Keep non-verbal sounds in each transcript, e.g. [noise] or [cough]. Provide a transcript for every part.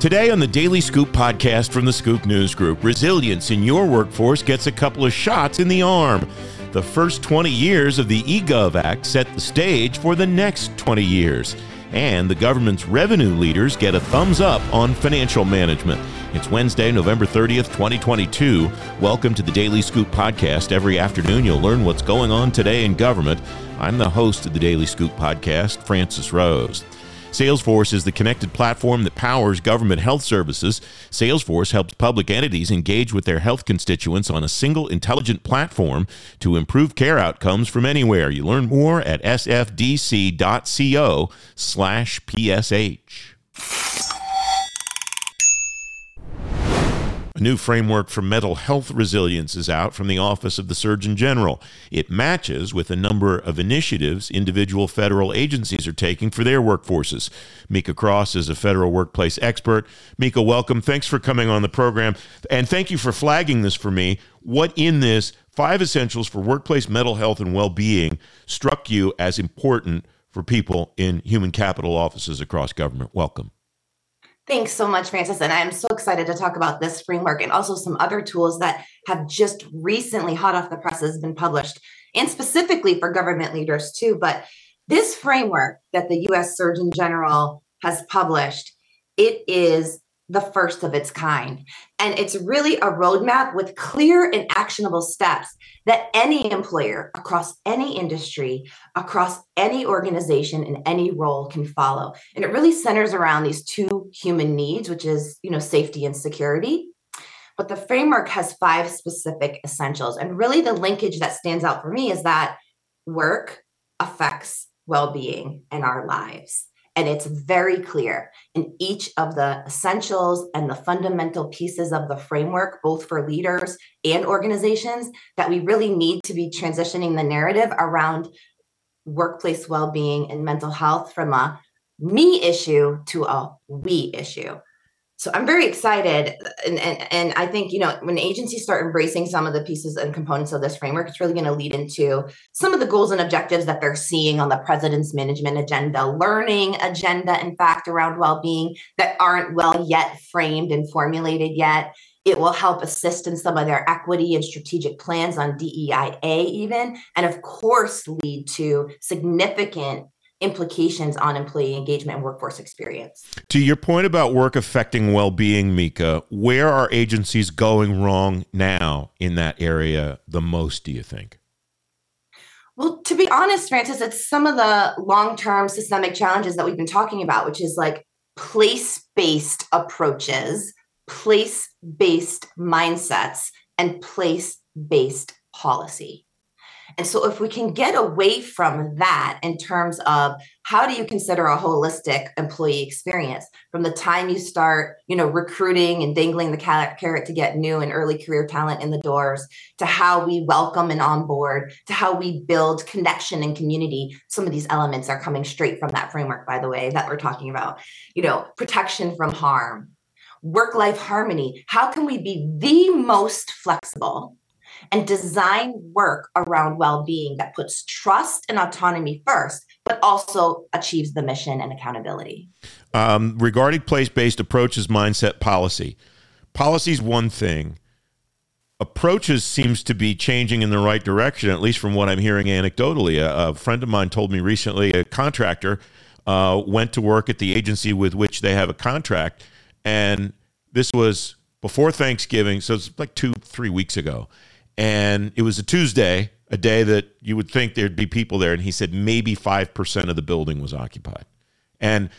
Today on the Daily Scoop podcast from the Scoop News Group, resilience in your workforce gets a couple of shots in the arm. The first 20 years of the eGov Act set the stage for the next 20 years. And the government's revenue leaders get a thumbs up on financial management. It's Wednesday, November 30th, 2022. Welcome to the Daily Scoop podcast. Every afternoon, you'll learn what's going on today in government. I'm the host of the Daily Scoop podcast, Francis Rose. Salesforce is the connected platform that powers government health services. Salesforce helps public entities engage with their health constituents on a single intelligent platform to improve care outcomes from anywhere. You learn more at sfdc.co/psh. A new framework for mental health resilience is out from the Office of the Surgeon General. It matches with a number of initiatives individual federal agencies are taking for their workforces. Mika Cross is a federal workplace expert. Mika, welcome. Thanks for coming on the program. And thank you for flagging this for me. What in this five essentials for workplace mental health and well being struck you as important for people in human capital offices across government? Welcome. Thanks so much, Francis. And I'm so excited to talk about this framework and also some other tools that have just recently, hot off the presses, been published, and specifically for government leaders too. But this framework that the US Surgeon General has published, it is the first of its kind. And it's really a roadmap with clear and actionable steps that any employer across any industry, across any organization, in any role can follow. And it really centers around these two human needs, which is, you know, safety and security. But the framework has five specific essentials. And really the linkage that stands out for me is that work affects well-being in our lives. And it's very clear in each of the essentials and the fundamental pieces of the framework, both for leaders and organizations, that we really need to be transitioning the narrative around workplace well being and mental health from a me issue to a we issue so i'm very excited and, and and i think you know when agencies start embracing some of the pieces and components of this framework it's really going to lead into some of the goals and objectives that they're seeing on the president's management agenda learning agenda in fact around well-being that aren't well yet framed and formulated yet. It will help assist in some of their equity and strategic plans on DEIA, even, and of course, lead to significant implications on employee engagement and workforce experience. To your point about work affecting well being, Mika, where are agencies going wrong now in that area the most, do you think? Well, to be honest, Francis, it's some of the long term systemic challenges that we've been talking about, which is like place based approaches, place based mindsets, and place based policy. And so, if we can get away from that in terms of how do you consider a holistic employee experience from the time you start, you know, recruiting and dangling the carrot to get new and early career talent in the doors, to how we welcome and onboard, to how we build connection and community. Some of these elements are coming straight from that framework, by the way, that we're talking about. You know, protection from harm, work life harmony. How can we be the most flexible? And design work around well being that puts trust and autonomy first, but also achieves the mission and accountability. Um, regarding place based approaches, mindset, policy. Policy is one thing. Approaches seems to be changing in the right direction, at least from what I'm hearing anecdotally. A, a friend of mine told me recently a contractor uh, went to work at the agency with which they have a contract, and this was before Thanksgiving, so it's like two, three weeks ago and it was a Tuesday, a day that you would think there'd be people there. And he said maybe 5% of the building was occupied. And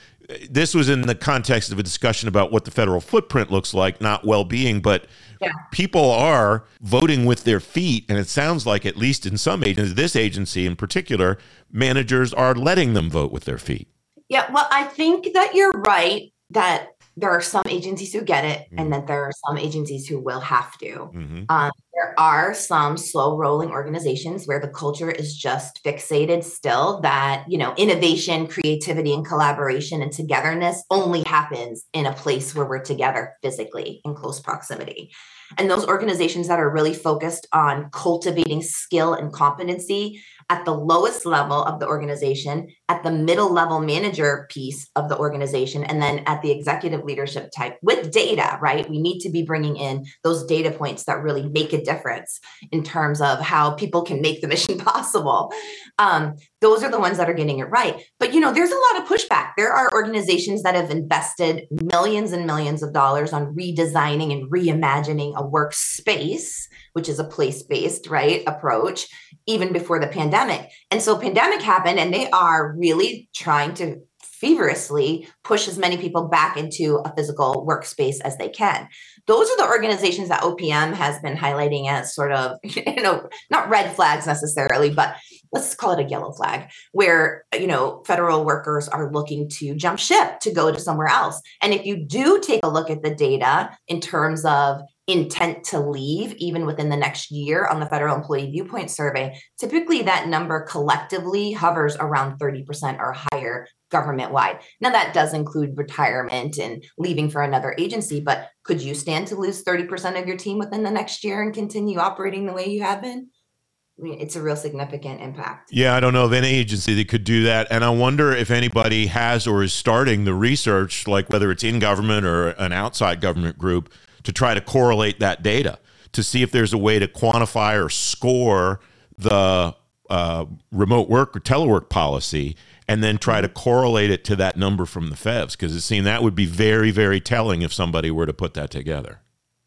this was in the context of a discussion about what the federal footprint looks like, not well being, but yeah. people are voting with their feet. And it sounds like, at least in some agencies, this agency in particular, managers are letting them vote with their feet. Yeah, well, I think that you're right that there are some agencies who get it, mm-hmm. and that there are some agencies who will have to. Mm-hmm. Um, there are some slow rolling organizations where the culture is just fixated still that, you know, innovation, creativity, and collaboration and togetherness only happens in a place where we're together physically in close proximity. And those organizations that are really focused on cultivating skill and competency at the lowest level of the organization at the middle level manager piece of the organization and then at the executive leadership type with data, right? We need to be bringing in those data points that really make a difference in terms of how people can make the mission [laughs] possible. Um, those are the ones that are getting it right. But you know, there's a lot of pushback. There are organizations that have invested millions and millions of dollars on redesigning and reimagining a workspace which is a place-based right approach even before the pandemic. And so pandemic happened and they are really trying to feverishly push as many people back into a physical workspace as they can. Those are the organizations that opm has been highlighting as sort of [laughs] you know not red flags necessarily but let's call it a yellow flag where you know federal workers are looking to jump ship to go to somewhere else. And if you do take a look at the data in terms of intent to leave even within the next year on the federal employee viewpoint survey typically that number collectively hovers around 30% or higher government wide now that does include retirement and leaving for another agency but could you stand to lose 30% of your team within the next year and continue operating the way you have been I mean, it's a real significant impact. Yeah, I don't know of any agency that could do that. And I wonder if anybody has or is starting the research, like whether it's in government or an outside government group, to try to correlate that data to see if there's a way to quantify or score the uh, remote work or telework policy and then try to correlate it to that number from the FEVS because it seemed that would be very, very telling if somebody were to put that together.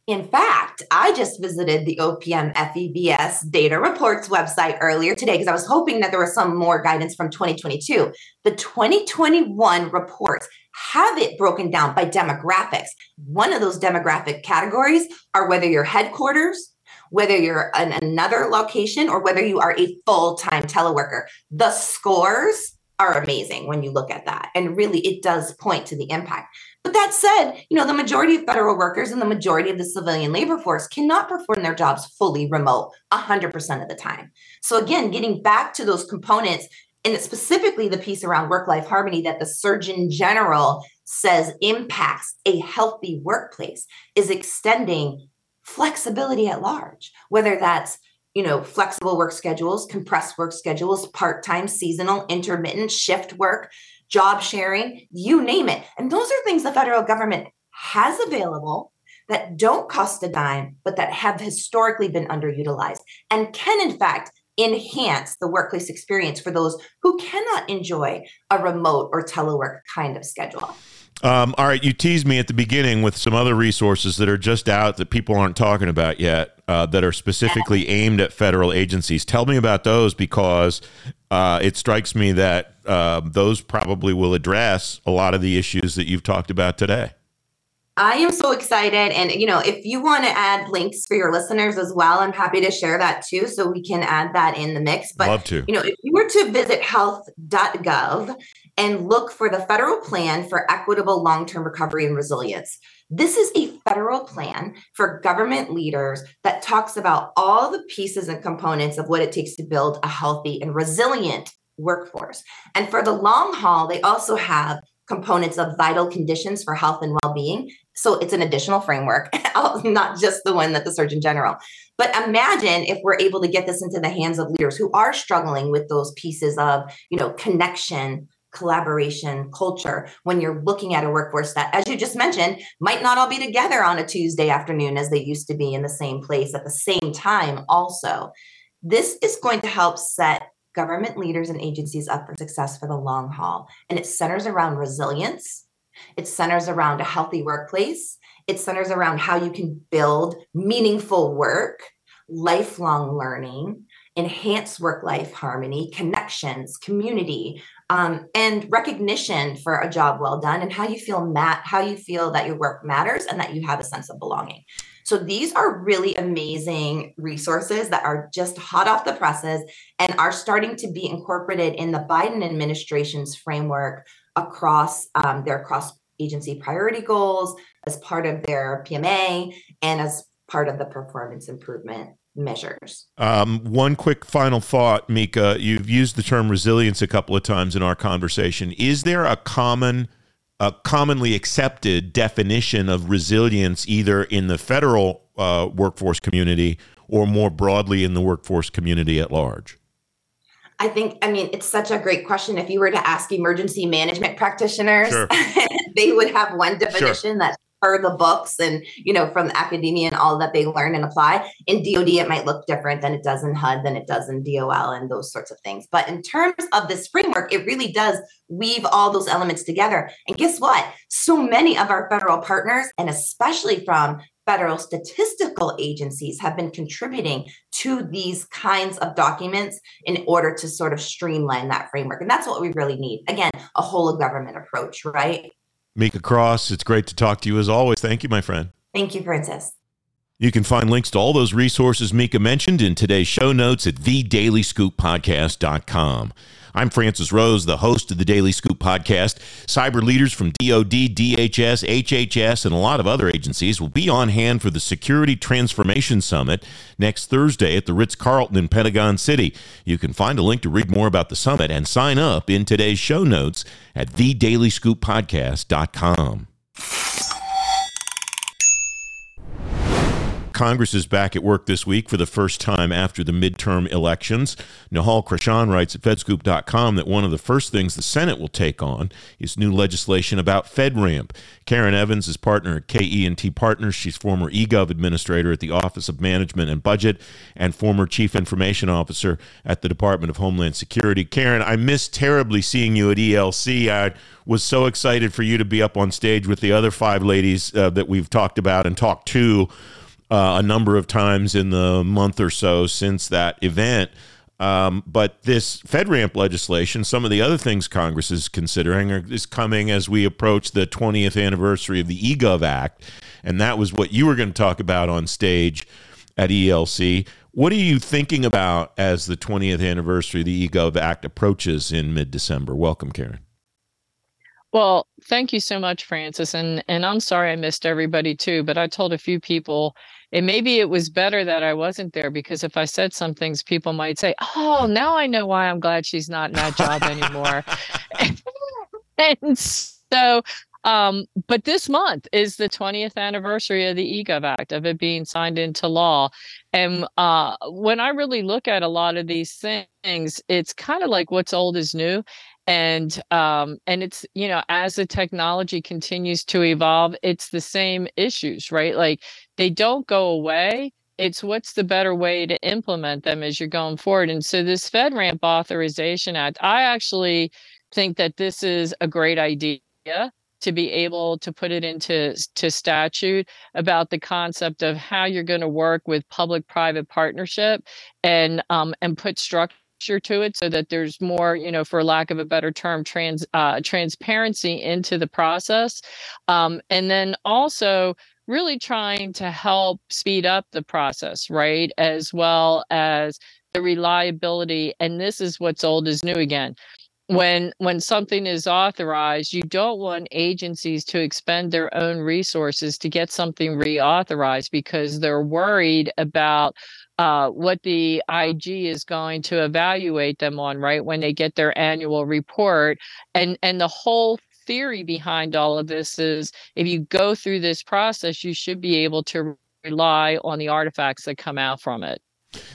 In fact, I just visited the OPM FEVS data reports website earlier today because I was hoping that there was some more guidance from 2022. The 2021 reports have it broken down by demographics. One of those demographic categories are whether you're headquarters, whether you're in another location, or whether you are a full time teleworker. The scores are amazing when you look at that. And really, it does point to the impact. But that said, you know, the majority of federal workers and the majority of the civilian labor force cannot perform their jobs fully remote 100% of the time. So, again, getting back to those components and specifically the piece around work life harmony that the Surgeon General says impacts a healthy workplace is extending flexibility at large, whether that's you know flexible work schedules compressed work schedules part-time seasonal intermittent shift work job sharing, you name it. And those are things the federal government has available that don't cost a dime, but that have historically been underutilized and can, in fact, enhance the workplace experience for those who cannot enjoy a remote or telework kind of schedule. Um, all right, you teased me at the beginning with some other resources that are just out that people aren't talking about yet, uh, that are specifically aimed at federal agencies. Tell me about those because uh, it strikes me that uh, those probably will address a lot of the issues that you've talked about today. I am so excited. And, you know, if you want to add links for your listeners as well, I'm happy to share that too. So we can add that in the mix. But, Love to. you know, if you were to visit health.gov and look for the federal plan for equitable long term recovery and resilience, this is a federal plan for government leaders that talks about all the pieces and components of what it takes to build a healthy and resilient workforce. And for the long haul, they also have components of vital conditions for health and well-being so it's an additional framework [laughs] not just the one that the surgeon general but imagine if we're able to get this into the hands of leaders who are struggling with those pieces of you know connection collaboration culture when you're looking at a workforce that as you just mentioned might not all be together on a tuesday afternoon as they used to be in the same place at the same time also this is going to help set government leaders and agencies up for success for the long haul. And it centers around resilience, it centers around a healthy workplace, it centers around how you can build meaningful work, lifelong learning, enhance work life harmony, connections, community, um, and recognition for a job well done, and how you feel mat- how you feel that your work matters and that you have a sense of belonging. So these are really amazing resources that are just hot off the presses and are starting to be incorporated in the Biden administration's framework across um, their cross agency priority goals as part of their PMA and as part of the performance improvement measures. Um, one quick final thought, Mika. You've used the term resilience a couple of times in our conversation. Is there a common a commonly accepted definition of resilience, either in the federal uh, workforce community or more broadly in the workforce community at large? I think, I mean, it's such a great question. If you were to ask emergency management practitioners, sure. [laughs] they would have one definition sure. that per the books and you know from academia and all that they learn and apply in dod it might look different than it does in hud than it does in dol and those sorts of things but in terms of this framework it really does weave all those elements together and guess what so many of our federal partners and especially from federal statistical agencies have been contributing to these kinds of documents in order to sort of streamline that framework. And that's what we really need. Again, a whole of government approach, right? Mika Cross, it's great to talk to you as always. Thank you, my friend. Thank you, Francis. You can find links to all those resources Mika mentioned in today's show notes at thedailyscooppodcast.com. I'm Francis Rose, the host of the Daily Scoop podcast. Cyber leaders from DoD, DHS, HHS, and a lot of other agencies will be on hand for the Security Transformation Summit next Thursday at the Ritz Carlton in Pentagon City. You can find a link to read more about the summit and sign up in today's show notes at thedailyscooppodcast.com. Congress is back at work this week for the first time after the midterm elections. Nihal Krishan writes at fedscoop.com that one of the first things the Senate will take on is new legislation about FedRAMP. Karen Evans is partner at KE&T Partners. She's former eGov administrator at the Office of Management and Budget and former chief information officer at the Department of Homeland Security. Karen, I miss terribly seeing you at ELC. I was so excited for you to be up on stage with the other five ladies uh, that we've talked about and talked to uh, a number of times in the month or so since that event. Um, but this FedRAMP legislation, some of the other things Congress is considering, are, is coming as we approach the 20th anniversary of the eGov Act. And that was what you were going to talk about on stage at ELC. What are you thinking about as the 20th anniversary of the eGov Act approaches in mid December? Welcome, Karen. Well, thank you so much, Francis. And and I'm sorry I missed everybody too, but I told a few people and maybe it was better that I wasn't there because if I said some things, people might say, "Oh, now I know why I'm glad she's not in that job anymore." [laughs] and so, um, but this month is the 20th anniversary of the eGov Act of it being signed into law, and uh, when I really look at a lot of these things, it's kind of like what's old is new and um and it's you know as the technology continues to evolve it's the same issues right? Like they don't go away. It's what's the better way to implement them as you're going forward. And so this fedramp authorization act i actually think that this is a great idea to be able to put it into to statute about the concept of how you're going to work with public private partnership and um, and put structure to it so that there's more you know for lack of a better term trans uh, transparency into the process um, and then also really trying to help speed up the process right as well as the reliability and this is what's old is new again. When when something is authorized you don't want agencies to expend their own resources to get something reauthorized because they're worried about uh, what the IG is going to evaluate them on, right? When they get their annual report. And and the whole theory behind all of this is if you go through this process, you should be able to rely on the artifacts that come out from it.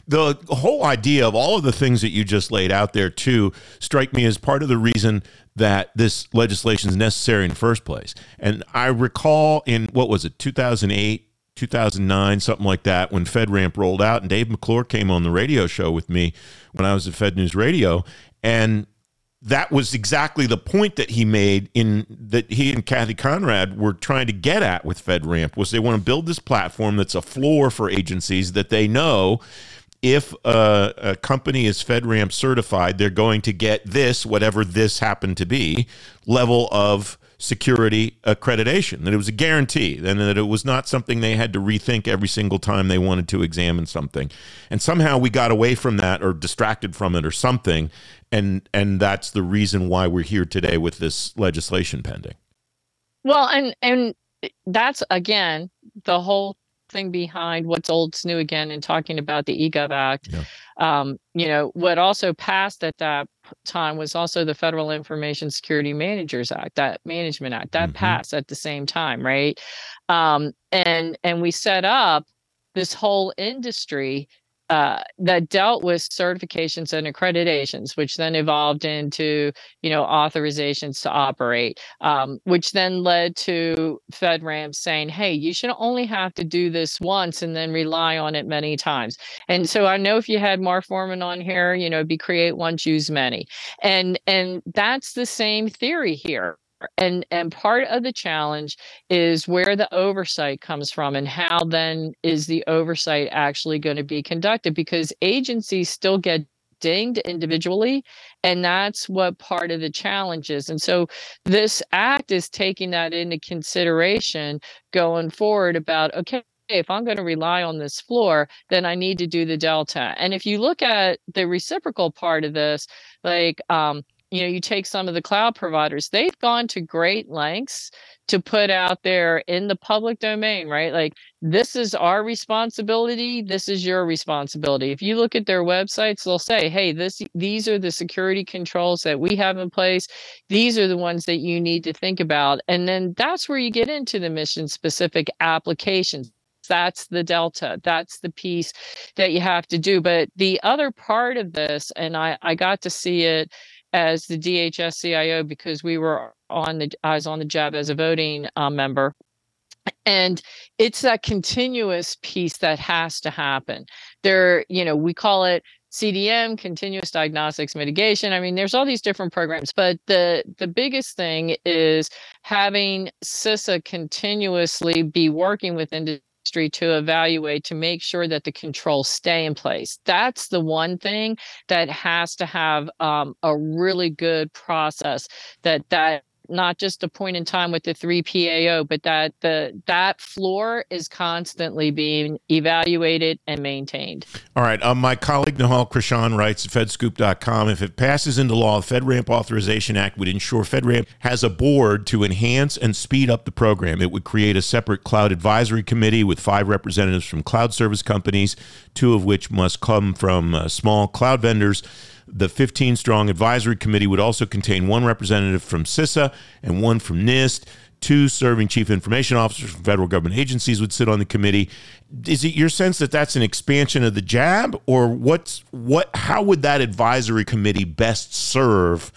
The whole idea of all of the things that you just laid out there, too, strike me as part of the reason that this legislation is necessary in the first place. And I recall in what was it, 2008, 2009, something like that, when FedRAMP rolled out. And Dave McClure came on the radio show with me when I was at Fed News Radio. And that was exactly the point that he made in that he and Kathy Conrad were trying to get at with FedRAMP was they want to build this platform that's a floor for agencies that they know if a, a, company is FedRAMP certified, they're going to get this, whatever this happened to be, level of security accreditation, that it was a guarantee, and that it was not something they had to rethink every single time they wanted to examine something. And somehow we got away from that or distracted from it or something. And and that's the reason why we're here today with this legislation pending. Well, and and that's again the whole thing behind what's old's new again and talking about the eGov Act. Yeah. Um, you know, what also passed at that time was also the Federal Information Security Managers Act, that Management Act, that mm-hmm. passed at the same time, right? Um, and and we set up this whole industry uh, that dealt with certifications and accreditations, which then evolved into, you know, authorizations to operate, um, which then led to FedRAMP saying, hey, you should only have to do this once and then rely on it many times. And so I know if you had Mark Forman on here, you know, be create one, choose many. And and that's the same theory here and and part of the challenge is where the oversight comes from and how then is the oversight actually going to be conducted because agencies still get dinged individually and that's what part of the challenge is and so this act is taking that into consideration going forward about okay if I'm going to rely on this floor, then I need to do the delta. And if you look at the reciprocal part of this, like um, you know you take some of the cloud providers they've gone to great lengths to put out there in the public domain right? Like this is our responsibility this is your responsibility. If you look at their websites they'll say hey this these are the security controls that we have in place. These are the ones that you need to think about. And then that's where you get into the mission specific applications. That's the delta. That's the piece that you have to do. But the other part of this and i i got to see it as the DHS CIO because we were on the I was on the job as a voting uh, member. And it's that continuous piece that has to happen. There, you know, we call it CDM, continuous diagnostics mitigation. I mean, there's all these different programs, but the the biggest thing is having CISA continuously be working with industry industry to evaluate to make sure that the controls stay in place. That's the one thing that has to have um, a really good process that that not just a point in time with the 3PAO, but that the that floor is constantly being evaluated and maintained. All right. Um, my colleague Nihal Krishan writes at fedscoop.com if it passes into law, the FedRAMP Authorization Act would ensure FedRAMP has a board to enhance and speed up the program. It would create a separate cloud advisory committee with five representatives from cloud service companies, two of which must come from uh, small cloud vendors. The 15 strong advisory committee would also contain one representative from CISA and one from NIST. Two serving chief information officers from federal government agencies would sit on the committee. Is it your sense that that's an expansion of the JAB, or what's what? How would that advisory committee best serve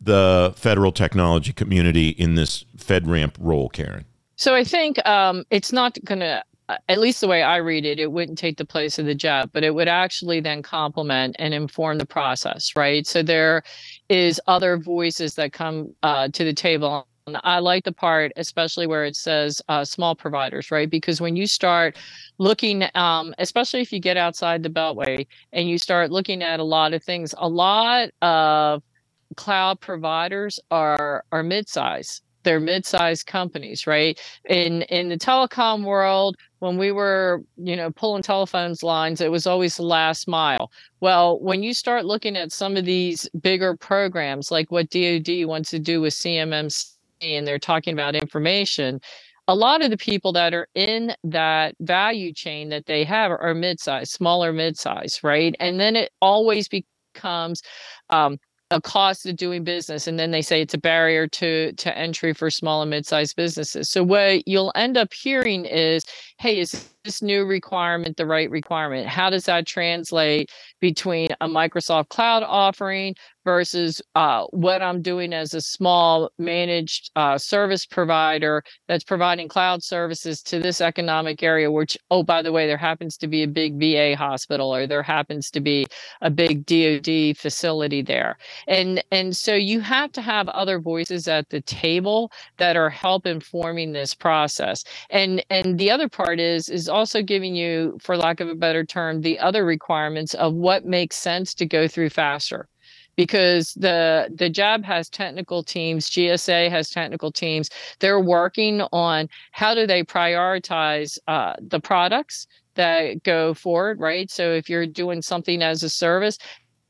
the federal technology community in this FedRAMP role, Karen? So I think um, it's not going to at least the way I read it, it wouldn't take the place of the JAB, but it would actually then complement and inform the process, right? So there is other voices that come uh, to the table. And I like the part, especially where it says uh, small providers, right? Because when you start looking, um, especially if you get outside the Beltway and you start looking at a lot of things, a lot of cloud providers are are mid-size they're mid-sized companies right? In in the telecom world when we were you know pulling telephones lines it was always the last mile. Well when you start looking at some of these bigger programs like what dod wants to do with cmmc and they're talking about information a lot of the people that are in that value chain that they have are mid-sized smaller mid-sized right? And then it always becomes um, a cost of doing business and then they say it's a barrier to to entry for small and mid-sized businesses. So what you'll end up hearing is hey is this new requirement the right requirement how does that translate between a microsoft cloud offering versus uh, what I'm doing as a small managed uh, service provider that's providing cloud services to this economic area, which, oh, by the way, there happens to be a big VA hospital or there happens to be a big DoD facility there. And, and so you have to have other voices at the table that are help informing this process. And, and the other part is, is also giving you, for lack of a better term, the other requirements of what makes sense to go through faster. Because the the JAB has technical teams gsa has technical teams. They're working on how do they prioritize uh, the products that go forward right? So if you're doing something as a service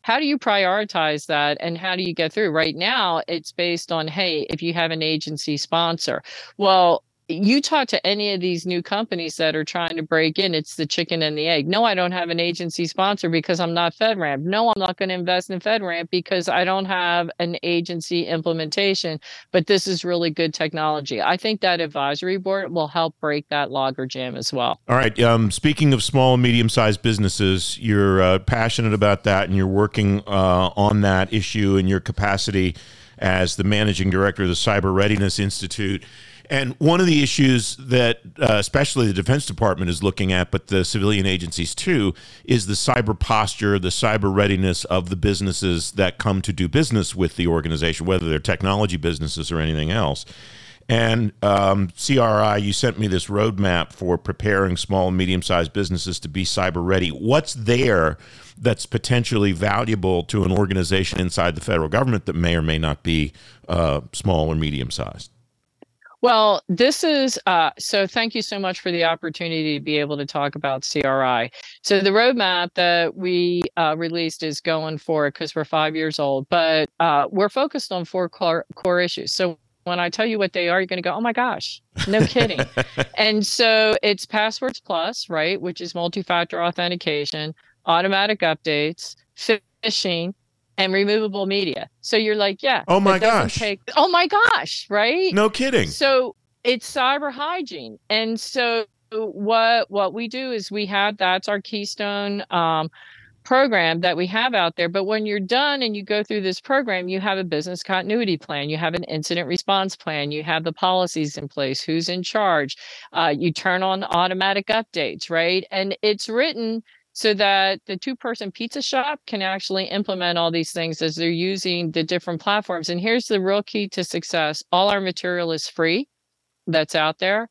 how do you prioritize that and how do you get through? Right now it's based on hey if you have an agency sponsor. Well you talk to any of these new companies that are trying to break in, it's the chicken and the egg. No, I don't have an agency sponsor because I'm not FedRAMP. No, I'm not going to invest in FedRAMP because I don't have an agency implementation, but this is really good technology. I think that advisory board will help break that logger jam as well. All right. Um, speaking of small and medium sized businesses, you're uh, passionate about that and you're working uh, on that issue in your capacity as the managing director of the Cyber Readiness Institute. And one of the issues that, uh, especially the Defense Department is looking at, but the civilian agencies too, is the cyber posture, the cyber readiness of the businesses that come to do business with the organization, whether they're technology businesses or anything else. And um, CRI, you sent me this roadmap for preparing small and medium sized businesses to be cyber ready. What's there that's potentially valuable to an organization inside the federal government that may or may not be uh, small or medium sized? Well, this is uh, so thank you so much for the opportunity to be able to talk about CRI. So, the roadmap that we uh, released is going forward because we're five years old, but uh, we're focused on four core, core issues. So, when I tell you what they are, you're going to go, oh my gosh, no kidding. [laughs] and so, it's Passwords Plus, right, which is multi factor authentication, automatic updates, phishing, and removable media. So you're like, yeah. Oh my gosh. Take, oh my gosh, right? No kidding. So it's cyber hygiene. And so what what we do is we have that's our keystone um, program that we have out there. But when you're done and you go through this program, you have a business continuity plan, you have an incident response plan, you have the policies in place, who's in charge, uh, you turn on automatic updates, right? And it's written so that the two person pizza shop can actually implement all these things as they're using the different platforms. And here's the real key to success all our material is free that's out there.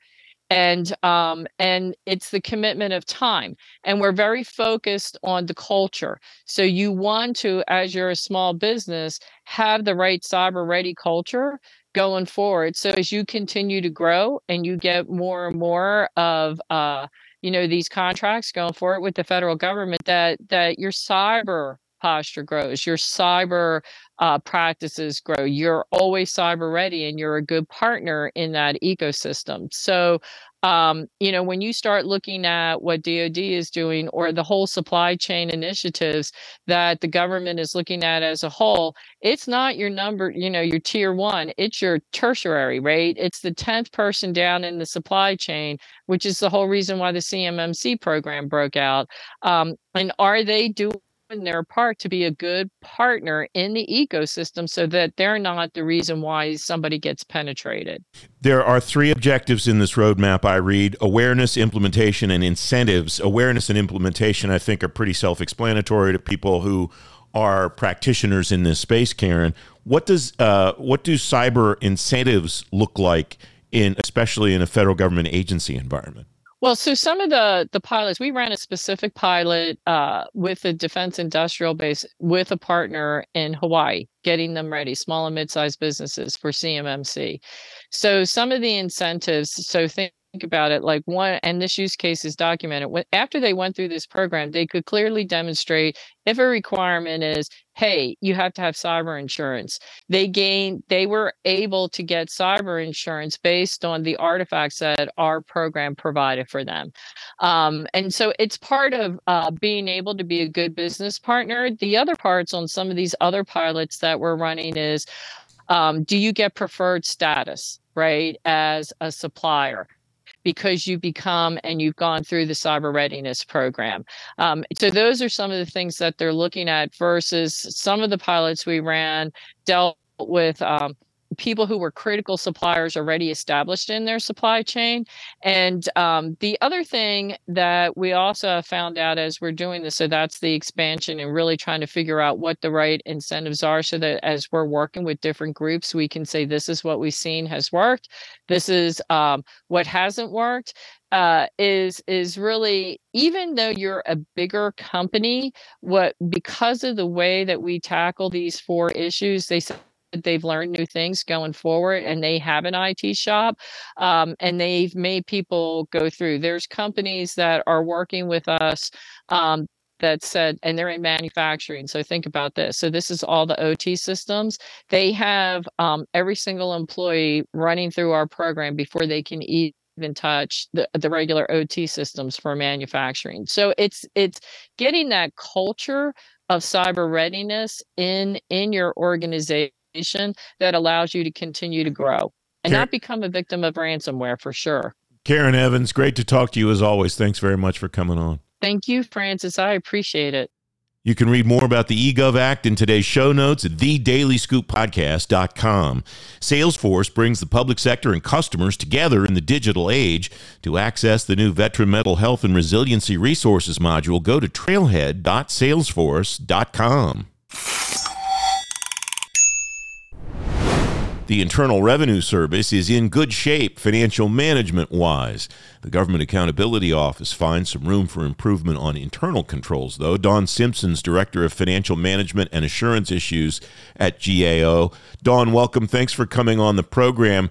And um, and it's the commitment of time, and we're very focused on the culture. So you want to, as you're a small business, have the right cyber ready culture going forward. So as you continue to grow and you get more and more of uh, you know these contracts going forward with the federal government that that your cyber posture grows your cyber uh, practices grow you're always cyber ready and you're a good partner in that ecosystem so um, you know, when you start looking at what DoD is doing or the whole supply chain initiatives that the government is looking at as a whole, it's not your number, you know, your tier one, it's your tertiary, right? It's the 10th person down in the supply chain, which is the whole reason why the CMMC program broke out. Um, and are they doing their part to be a good partner in the ecosystem so that they're not the reason why somebody gets penetrated. There are three objectives in this roadmap I read awareness, implementation, and incentives. Awareness and implementation, I think, are pretty self explanatory to people who are practitioners in this space, Karen. What does uh, what do cyber incentives look like in especially in a federal government agency environment? Well, so some of the the pilots we ran a specific pilot uh, with the defense industrial base with a partner in Hawaii, getting them ready, small and mid-sized businesses for CMMC. So some of the incentives. So think think about it like one and this use case is documented when, after they went through this program they could clearly demonstrate if a requirement is hey you have to have cyber insurance. They gained they were able to get cyber insurance based on the artifacts that our program provided for them. Um, and so it's part of uh, being able to be a good business partner. The other parts on some of these other pilots that we're running is um, do you get preferred status right as a supplier because you become and you've gone through the cyber readiness program. Um, so those are some of the things that they're looking at versus some of the pilots we ran dealt with um, people who were critical suppliers already established in their supply chain. And um, the other thing that we also found out as we're doing this, so that's the expansion and really trying to figure out what the right incentives are so that as we're working with different groups, we can say this is what we've seen has worked. This is um, what hasn't worked. Uh, is is really even though you're a bigger company, what because of the way that we tackle these four issues, they they've learned new things going forward and they have an IT shop um, and they've made people go through. There's companies that are working with us um, that said, and they're in manufacturing. So think about this. So this is all the OT systems. They have um, every single employee running through our program before they can even touch the, the regular OT systems for manufacturing. So it's it's getting that culture of cyber readiness in in your organization that allows you to continue to grow and not become a victim of ransomware for sure. Karen Evans, great to talk to you as always. Thanks very much for coming on. Thank you, Francis. I appreciate it. You can read more about the eGov Act in today's show notes at thedailyscooppodcast.com. Salesforce brings the public sector and customers together in the digital age. To access the new Veteran Mental Health and Resiliency Resources module, go to trailhead.salesforce.com. The Internal Revenue Service is in good shape financial management wise. The Government Accountability Office finds some room for improvement on internal controls, though. Dawn Simpson's Director of Financial Management and Assurance Issues at GAO. Dawn, welcome. Thanks for coming on the program.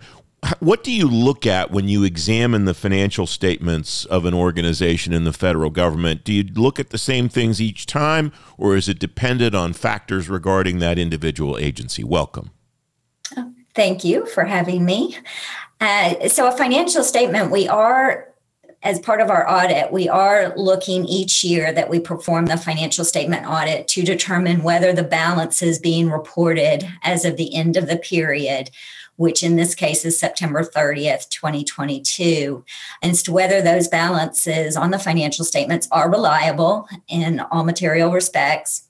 What do you look at when you examine the financial statements of an organization in the federal government? Do you look at the same things each time, or is it dependent on factors regarding that individual agency? Welcome. Thank you for having me. Uh, so, a financial statement, we are, as part of our audit, we are looking each year that we perform the financial statement audit to determine whether the balances being reported as of the end of the period which in this case is September 30th, 2022, and as to whether those balances on the financial statements are reliable in all material respects,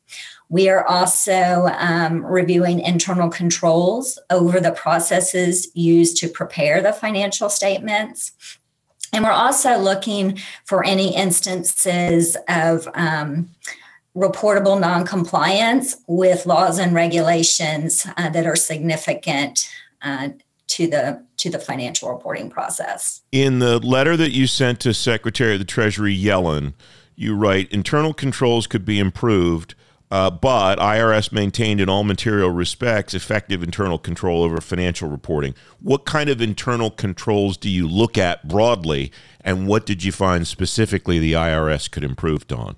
we are also um, reviewing internal controls over the processes used to prepare the financial statements. And we're also looking for any instances of um, reportable noncompliance with laws and regulations uh, that are significant uh, to the to the financial reporting process. In the letter that you sent to Secretary of the Treasury Yellen, you write internal controls could be improved uh, but IRS maintained in all material respects effective internal control over financial reporting. What kind of internal controls do you look at broadly, and what did you find specifically the IRS could improve on?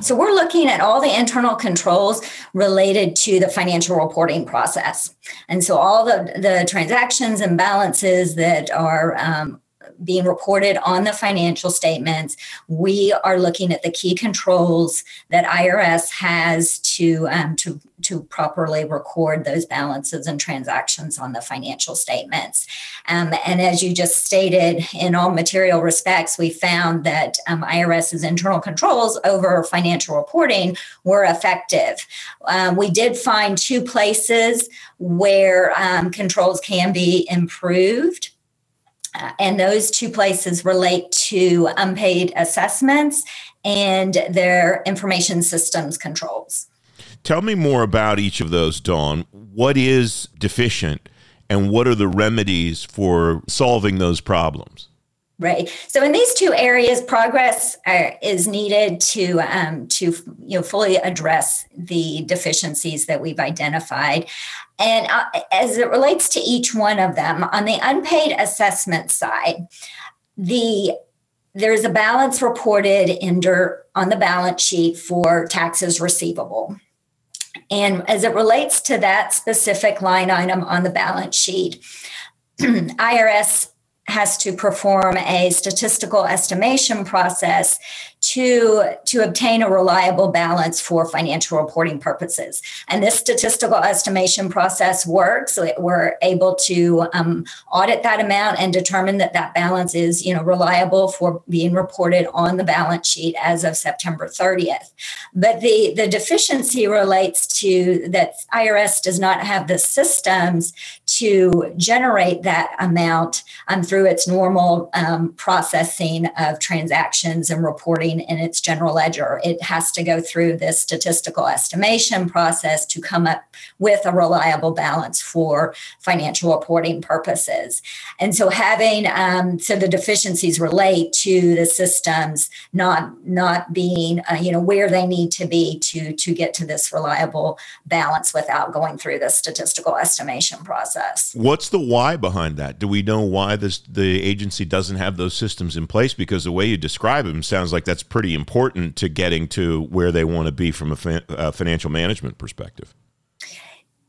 So, we're looking at all the internal controls related to the financial reporting process. And so, all the, the transactions and balances that are um, being reported on the financial statements, we are looking at the key controls that IRS has to um, to to properly record those balances and transactions on the financial statements. Um, and as you just stated, in all material respects, we found that um, IRS's internal controls over financial reporting were effective. Um, we did find two places where um, controls can be improved. Uh, and those two places relate to unpaid assessments and their information systems controls. Tell me more about each of those, Dawn. What is deficient and what are the remedies for solving those problems? Right. So in these two areas, progress uh, is needed to um, to you know fully address the deficiencies that we've identified. And uh, as it relates to each one of them, on the unpaid assessment side, the there's a balance reported in on the balance sheet for taxes receivable. And as it relates to that specific line item on the balance sheet, [clears throat] IRS has to perform a statistical estimation process to, to obtain a reliable balance for financial reporting purposes. And this statistical estimation process works. We're able to um, audit that amount and determine that that balance is you know, reliable for being reported on the balance sheet as of September 30th. But the, the deficiency relates to that IRS does not have the systems to generate that amount um, through its normal um, processing of transactions and reporting in its general ledger. It has to go through this statistical estimation process to come up with a reliable balance for financial reporting purposes. And so having um, so the deficiencies relate to the systems not not being uh, you know where they need to be to to get to this reliable balance without going through the statistical estimation process. What's the why behind that? Do we know why this the agency doesn't have those systems in place? Because the way you describe them sounds like that's pretty important to getting to where they want to be from a fa- uh, financial management perspective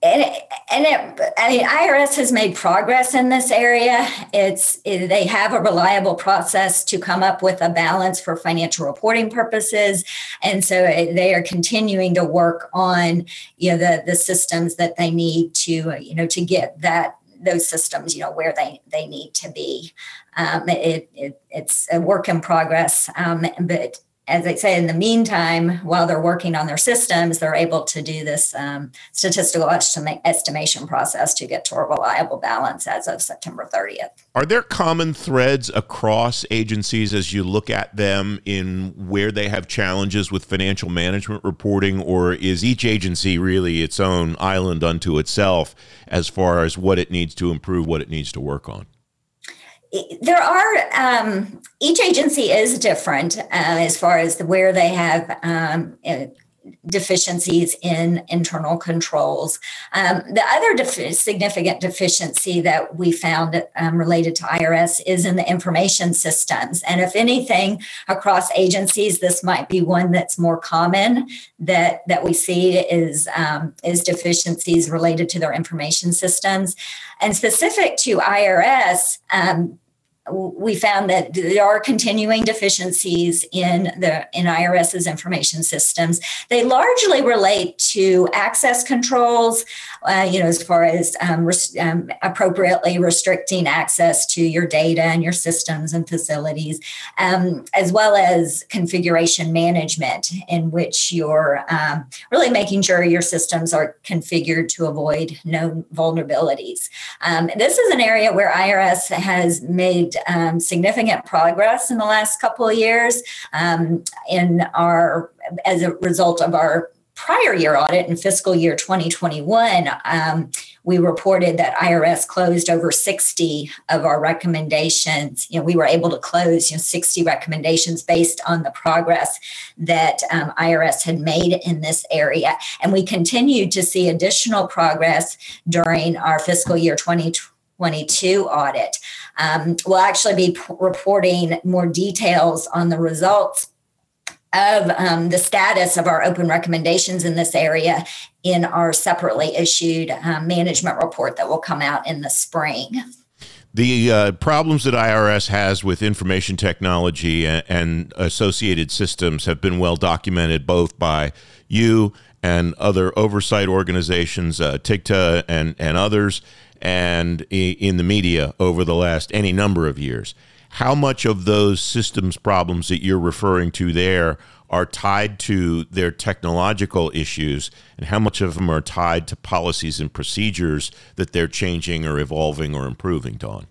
and and it, I mean, IRS has made progress in this area. It's it, they have a reliable process to come up with a balance for financial reporting purposes, and so they are continuing to work on you know the the systems that they need to you know to get that those systems you know where they they need to be. Um, it, it it's a work in progress, um, but as I say, in the meantime, while they're working on their systems, they're able to do this um, statistical estima- estimation process to get to a reliable balance as of September 30th. Are there common threads across agencies as you look at them in where they have challenges with financial management reporting, or is each agency really its own island unto itself as far as what it needs to improve, what it needs to work on? There are um, each agency is different uh, as far as where they have um, uh, deficiencies in internal controls. Um, the other significant deficiency that we found um, related to IRS is in the information systems. And if anything, across agencies, this might be one that's more common that that we see is um, is deficiencies related to their information systems. And specific to IRS, um, we found that there are continuing deficiencies in the in IRS's information systems. They largely relate to access controls, uh, you know, as far as um, res- um, appropriately restricting access to your data and your systems and facilities, um, as well as configuration management, in which you're um, really making sure your systems are configured to avoid known vulnerabilities. Um, this is an area where IRS has made um, significant progress in the last couple of years in our as a result of our prior year audit in fiscal year 2021 um, we reported that irs closed over 60 of our recommendations you know we were able to close you know 60 recommendations based on the progress that um, irs had made in this area and we continued to see additional progress during our fiscal year 2022 audit. Um, we'll actually be p- reporting more details on the results of um, the status of our open recommendations in this area in our separately issued um, management report that will come out in the spring. The uh, problems that IRS has with information technology and, and associated systems have been well documented both by you and other oversight organizations, uh, TIGTA and, and others and in the media over the last any number of years. How much of those systems problems that you're referring to there are tied to their technological issues, and how much of them are tied to policies and procedures that they're changing or evolving or improving, Dawn?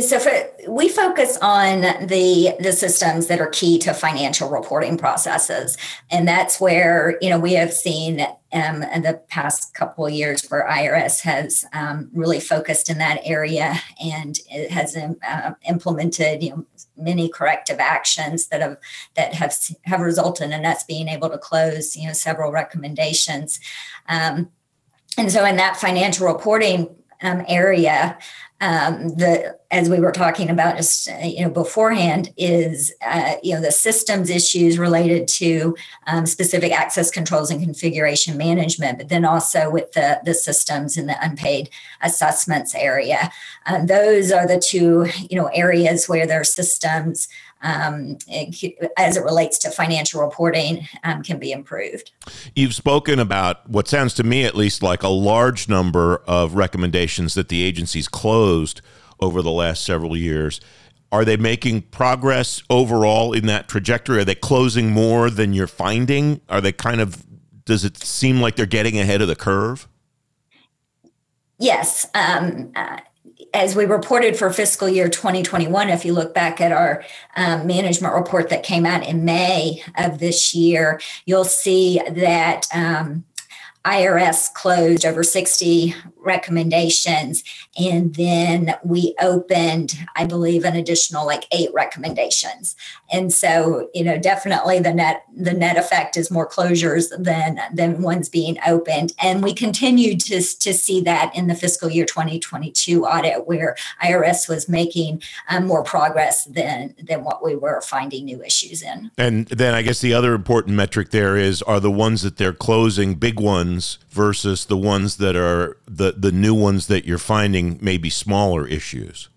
so for, we focus on the the systems that are key to financial reporting processes and that's where you know we have seen um, in the past couple of years where irs has um, really focused in that area and it has um, uh, implemented you know many corrective actions that have that have have resulted in us being able to close you know several recommendations. Um, and so in that financial reporting um, area um, the as we were talking about just you know beforehand is uh, you know the systems issues related to um, specific access controls and configuration management but then also with the the systems in the unpaid assessments area. Um, those are the two you know areas where there are systems um, it, as it relates to financial reporting um, can be improved. You've spoken about what sounds to me, at least, like a large number of recommendations that the agencies closed over the last several years. Are they making progress overall in that trajectory? Are they closing more than you're finding? Are they kind of, does it seem like they're getting ahead of the curve? Yes. Um, uh, as we reported for fiscal year 2021, if you look back at our um, management report that came out in May of this year, you'll see that um, IRS closed over 60 recommendations. And then we opened, I believe, an additional like eight recommendations. And so, you know, definitely the net the net effect is more closures than than ones being opened. And we continued to, to see that in the fiscal year 2022 audit where IRS was making um, more progress than than what we were finding new issues in. And then I guess the other important metric there is are the ones that they're closing big ones versus the ones that are the the new ones that you're finding maybe smaller issues.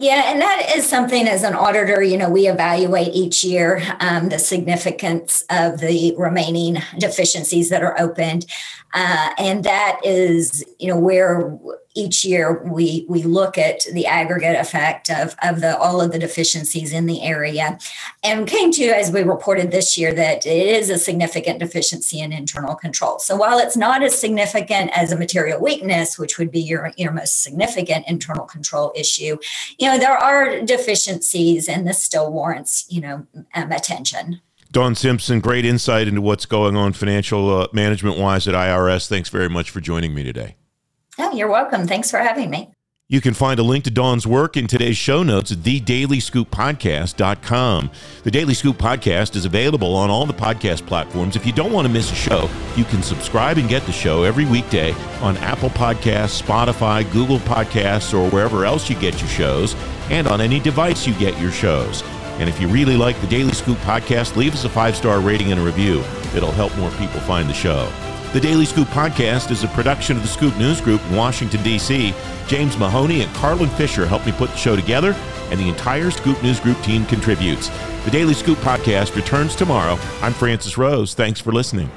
Yeah, and that is something as an auditor, you know, we evaluate each year um, the significance of the remaining deficiencies that are opened. Uh, and that is, you know, where each year we we look at the aggregate effect of, of the all of the deficiencies in the area. And came to as we reported this year that it is a significant deficiency in internal control. So while it's not as significant as a material weakness which would be your, your most significant internal control issue you know there are deficiencies and this still warrants you know um, attention Dawn Simpson, great insight into what's going on financial uh, management wise at IRS. Thanks very much for joining me today. Oh, you're welcome. Thanks for having me. You can find a link to Dawn's work in today's show notes at thedailyscooppodcast.com. The Daily Scoop podcast is available on all the podcast platforms. If you don't want to miss a show, you can subscribe and get the show every weekday on Apple Podcasts, Spotify, Google Podcasts, or wherever else you get your shows, and on any device you get your shows. And if you really like the Daily Scoop podcast, leave us a five star rating and a review. It'll help more people find the show. The Daily Scoop podcast is a production of the Scoop News Group in Washington, D.C. James Mahoney and Carlin Fisher helped me put the show together, and the entire Scoop News Group team contributes. The Daily Scoop podcast returns tomorrow. I'm Francis Rose. Thanks for listening.